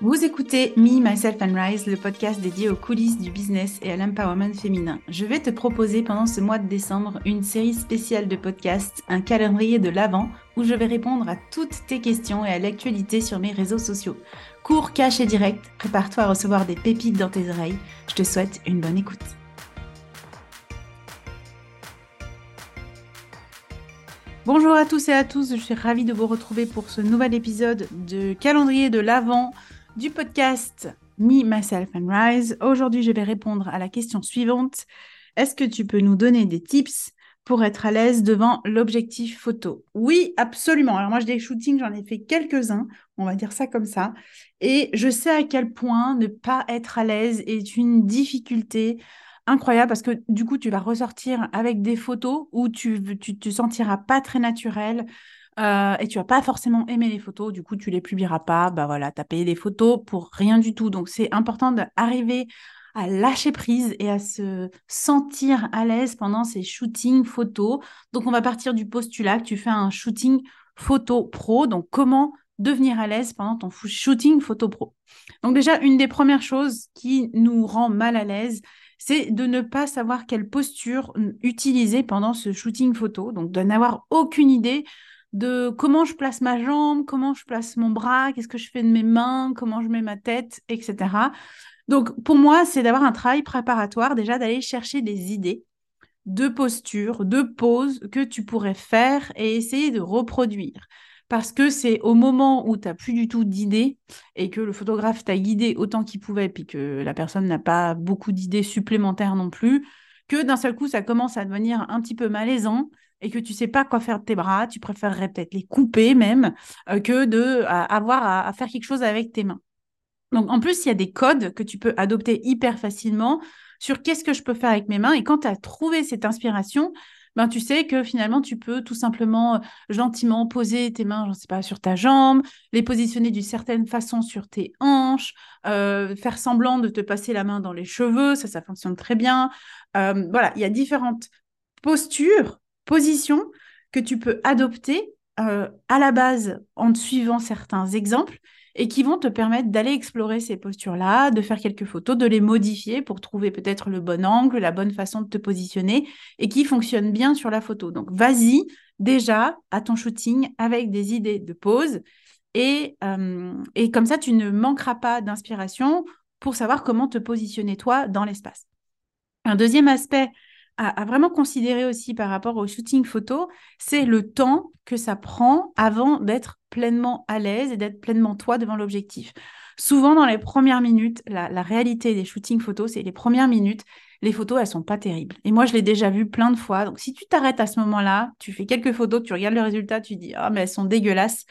Vous écoutez Me, Myself and Rise, le podcast dédié aux coulisses du business et à l'empowerment féminin. Je vais te proposer pendant ce mois de décembre une série spéciale de podcasts, un calendrier de l'Avent, où je vais répondre à toutes tes questions et à l'actualité sur mes réseaux sociaux. Cours, cash et direct, prépare-toi à recevoir des pépites dans tes oreilles. Je te souhaite une bonne écoute. Bonjour à tous et à tous, je suis ravie de vous retrouver pour ce nouvel épisode de calendrier de l'Avent du podcast Me, Myself and Rise. Aujourd'hui, je vais répondre à la question suivante. Est-ce que tu peux nous donner des tips pour être à l'aise devant l'objectif photo? Oui, absolument. Alors moi, j'ai des shootings, j'en ai fait quelques-uns, on va dire ça comme ça. Et je sais à quel point ne pas être à l'aise est une difficulté incroyable parce que du coup, tu vas ressortir avec des photos où tu ne te sentiras pas très naturel. Euh, et tu vas pas forcément aimer les photos, du coup tu les publieras pas, bah voilà, tu as payé des photos pour rien du tout. Donc c'est important d'arriver à lâcher prise et à se sentir à l'aise pendant ces shootings photos. Donc on va partir du postulat que tu fais un shooting photo pro. Donc comment devenir à l'aise pendant ton shooting photo pro? Donc déjà, une des premières choses qui nous rend mal à l'aise, c'est de ne pas savoir quelle posture utiliser pendant ce shooting photo. Donc de n'avoir aucune idée de comment je place ma jambe, comment je place mon bras, qu'est-ce que je fais de mes mains, comment je mets ma tête, etc. Donc pour moi, c'est d'avoir un travail préparatoire, déjà d'aller chercher des idées de postures, de poses que tu pourrais faire et essayer de reproduire. Parce que c'est au moment où tu n'as plus du tout d'idées et que le photographe t'a guidé autant qu'il pouvait, puis que la personne n'a pas beaucoup d'idées supplémentaires non plus, que d'un seul coup, ça commence à devenir un petit peu malaisant et que tu sais pas quoi faire de tes bras, tu préférerais peut-être les couper même euh, que de avoir à, faire quelque chose avec tes mains. Donc en plus, il y a des codes que tu peux adopter hyper facilement sur qu'est-ce que je peux faire avec mes mains et quand tu as trouvé cette inspiration, ben, tu sais que finalement, tu peux tout simplement euh, gentiment poser tes mains, je ne sais pas, sur ta jambe, les positionner d'une certaine façon sur tes hanches, euh, faire semblant de te passer la main dans les cheveux, ça, ça fonctionne très bien. voilà, il y a différentes postures position que tu peux adopter euh, à la base en suivant certains exemples et qui vont te permettre d'aller explorer ces postures-là, de faire quelques photos, de les modifier pour trouver peut-être le bon angle, la bonne façon de te positionner et qui fonctionnent bien sur la photo. Donc, vas-y déjà à ton shooting avec des idées de pose et, euh, et comme ça, tu ne manqueras pas d'inspiration pour savoir comment te positionner toi dans l'espace. Un deuxième aspect à, vraiment considérer aussi par rapport au shooting photo, c'est le temps que ça prend avant d'être pleinement à l'aise et d'être pleinement toi devant l'objectif. Souvent, dans les premières minutes, la, réalité des shootings photos, c'est les premières minutes, les photos, elles sont pas terribles. Et moi, je l'ai déjà vu plein de fois. Donc, si tu t'arrêtes à ce moment-là, tu fais quelques photos, tu regardes le résultat, tu dis, ah, mais elles sont dégueulasses,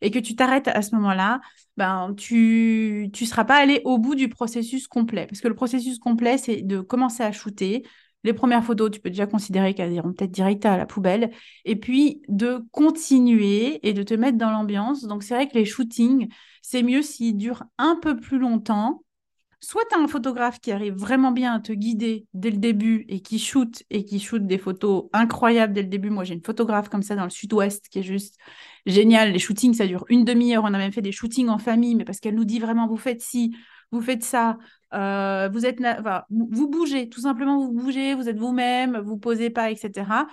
et que tu t'arrêtes à ce moment-là, ben, tu ne seras pas allé au bout du processus complet. Parce que le processus complet, c'est de commencer à shooter, les premières photos, tu peux déjà considérer qu'elles iront peut-être direct à la poubelle. Et puis de continuer et de te mettre dans l'ambiance. Donc c'est vrai que les shootings, c'est mieux s'ils durent un peu plus longtemps. Soit tu as un photographe qui arrive vraiment bien à te guider dès le début et qui shoot et qui shoot des photos incroyables dès le début. Moi, j'ai une photographe comme ça dans le sud-ouest qui est juste génial. Les shootings, ça dure une demi-heure. On a même fait des shootings en famille, mais parce qu'elle nous dit vraiment, vous faites ci, vous faites ça, euh, vous êtes, vous bougez, tout simplement vous bougez, vous êtes vous-même, vous posez pas, etc.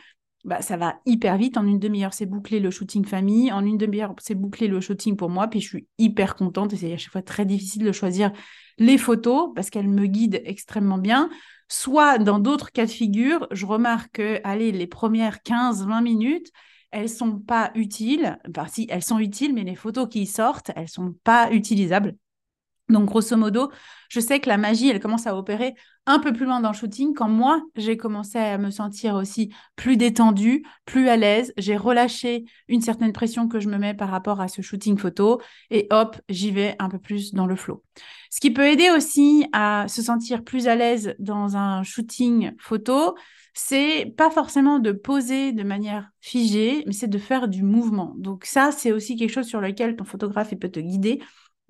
Bah, ça va hyper vite. En une demi-heure, c'est bouclé le shooting famille. En une demi-heure, c'est bouclé le shooting pour moi. Puis je suis hyper contente. Et c'est à chaque fois très difficile de choisir les photos parce qu'elles me guident extrêmement bien. Soit dans d'autres cas de figure, je remarque que, allez, les premières 15-20 minutes, elles sont pas utiles. Enfin, si, elles sont utiles, mais les photos qui sortent, elles sont pas utilisables. Donc, grosso modo, je sais que la magie, elle commence à opérer un peu plus loin dans le shooting quand moi, j'ai commencé à me sentir aussi plus détendue, plus à l'aise. J'ai relâché une certaine pression que je me mets par rapport à ce shooting photo et hop, j'y vais un peu plus dans le flow. Ce qui peut aider aussi à se sentir plus à l'aise dans un shooting photo, c'est pas forcément de poser de manière figée, mais c'est de faire du mouvement. Donc ça, c'est aussi quelque chose sur lequel ton photographe peut te guider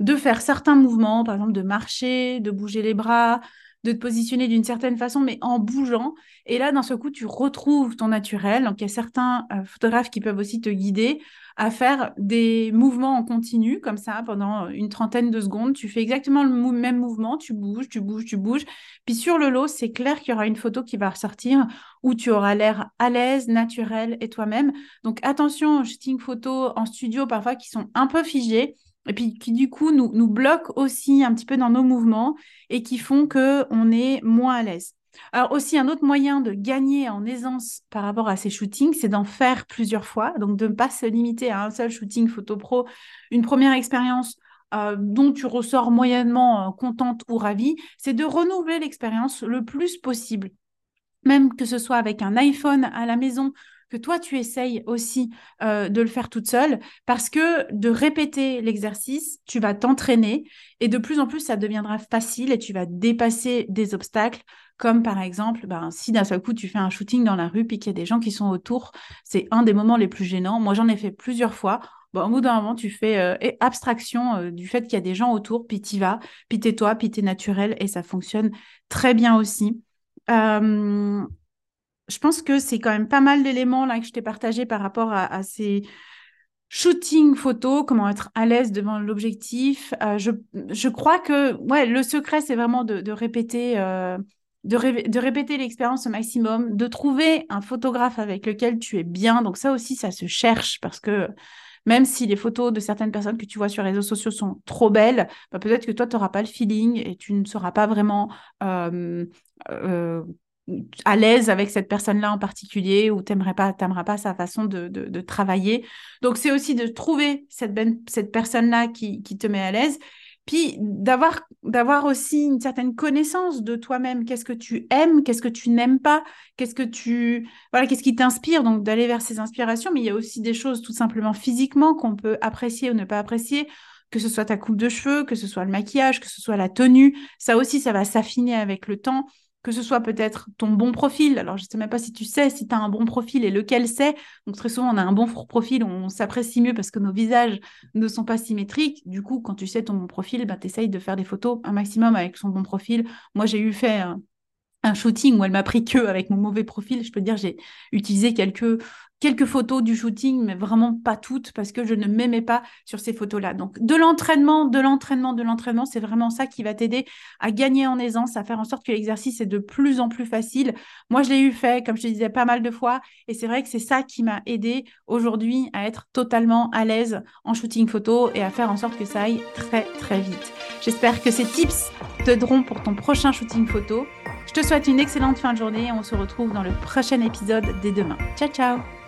de faire certains mouvements, par exemple de marcher, de bouger les bras, de te positionner d'une certaine façon, mais en bougeant. Et là, d'un seul coup, tu retrouves ton naturel. Donc, il y a certains euh, photographes qui peuvent aussi te guider à faire des mouvements en continu, comme ça, pendant une trentaine de secondes. Tu fais exactement le même mouvement, tu bouges, tu bouges, tu bouges. Puis sur le lot, c'est clair qu'il y aura une photo qui va ressortir où tu auras l'air à l'aise, naturel et toi-même. Donc attention aux shooting photos en studio parfois qui sont un peu figés et puis qui du coup nous, bloquent aussi un petit peu dans nos mouvements et qui font qu'on est moins à l'aise. Alors aussi, un autre moyen de gagner en aisance par rapport à ces shootings, c'est d'en faire plusieurs fois, donc de ne pas se limiter à un seul shooting photo pro, une première expérience euh, dont tu ressors moyennement euh, contente ou ravie, c'est de renouveler l'expérience le plus possible. Même que ce soit avec un iPhone à la maison que toi, tu essayes aussi euh, de le faire toute seule parce que de répéter l'exercice, tu vas t'entraîner et de plus en plus, ça deviendra facile et tu vas dépasser des obstacles comme par exemple, ben, si d'un seul coup, tu fais un shooting dans la rue puis qu'il y a des gens qui sont autour, c'est un des moments les plus gênants. Moi, j'en ai fait plusieurs fois. Bon, au bout d'un moment, tu fais euh, abstraction euh, du fait qu'il y a des gens autour, puis tu vas, puis t'es toi, puis t'es naturel, et ça fonctionne très bien aussi je pense que c'est quand même pas mal d'éléments là que je t'ai partagé par rapport à, ces shooting photos, comment être à l'aise devant l'objectif. Euh, je, crois que ouais, le secret, c'est vraiment de, répéter. Euh, de, répéter l'expérience au maximum, de trouver un photographe avec lequel tu es bien. Donc ça aussi, ça se cherche parce que même si les photos de certaines personnes que tu vois sur les réseaux sociaux sont trop belles, bah, peut-être que toi, tu n'auras pas le feeling et tu ne seras pas vraiment euh, à l'aise avec cette personne-là en particulier ou t'aimerais pas, t'aimeras pas sa façon de, travailler. Donc, c'est aussi de trouver cette, ben, cette personne-là qui, te met à l'aise. Puis d'avoir, d'avoir aussi une certaine connaissance de toi-même. Qu'est-ce que tu aimes, qu'est-ce que tu n'aimes pas, qu'est-ce que tu, voilà, qu'est-ce qui t'inspire. Donc d'aller vers ces inspirations. Mais il y a aussi des choses tout simplement physiquement qu'on peut apprécier ou ne pas apprécier que ce soit ta coupe de cheveux, que ce soit le maquillage, que ce soit la tenue. Ça aussi, ça va s'affiner avec le temps que ce soit peut-être ton bon profil. Alors, je ne sais même pas si tu sais si tu as un bon profil et lequel c'est. Donc, très souvent, on a un bon profil, on s'apprécie mieux parce que nos visages ne sont pas symétriques. Du coup, quand tu sais ton bon profil, bah, tu essayes de faire des photos un maximum avec son bon profil. Moi, j'ai eu fait un shooting où elle m'a pris que avec mon mauvais profil. Je peux dire, j'ai utilisé quelques quelques photos du shooting, mais vraiment pas toutes parce que je ne m'aimais pas sur ces photos-là. Donc, de l'entraînement, de l'entraînement, de l'entraînement, c'est vraiment ça qui va t'aider à gagner en aisance, à faire en sorte que l'exercice est de plus en plus facile. Moi, je l'ai eu fait, comme je te disais, pas mal de fois. Et c'est vrai que c'est ça qui m'a aidé aujourd'hui à être totalement à l'aise en shooting photo et à faire en sorte que ça aille très, très vite. J'espère que ces tips t'aideront pour ton prochain shooting photo. Je te souhaite une excellente fin de journée et on se retrouve dans le prochain épisode dès demain. Ciao, ciao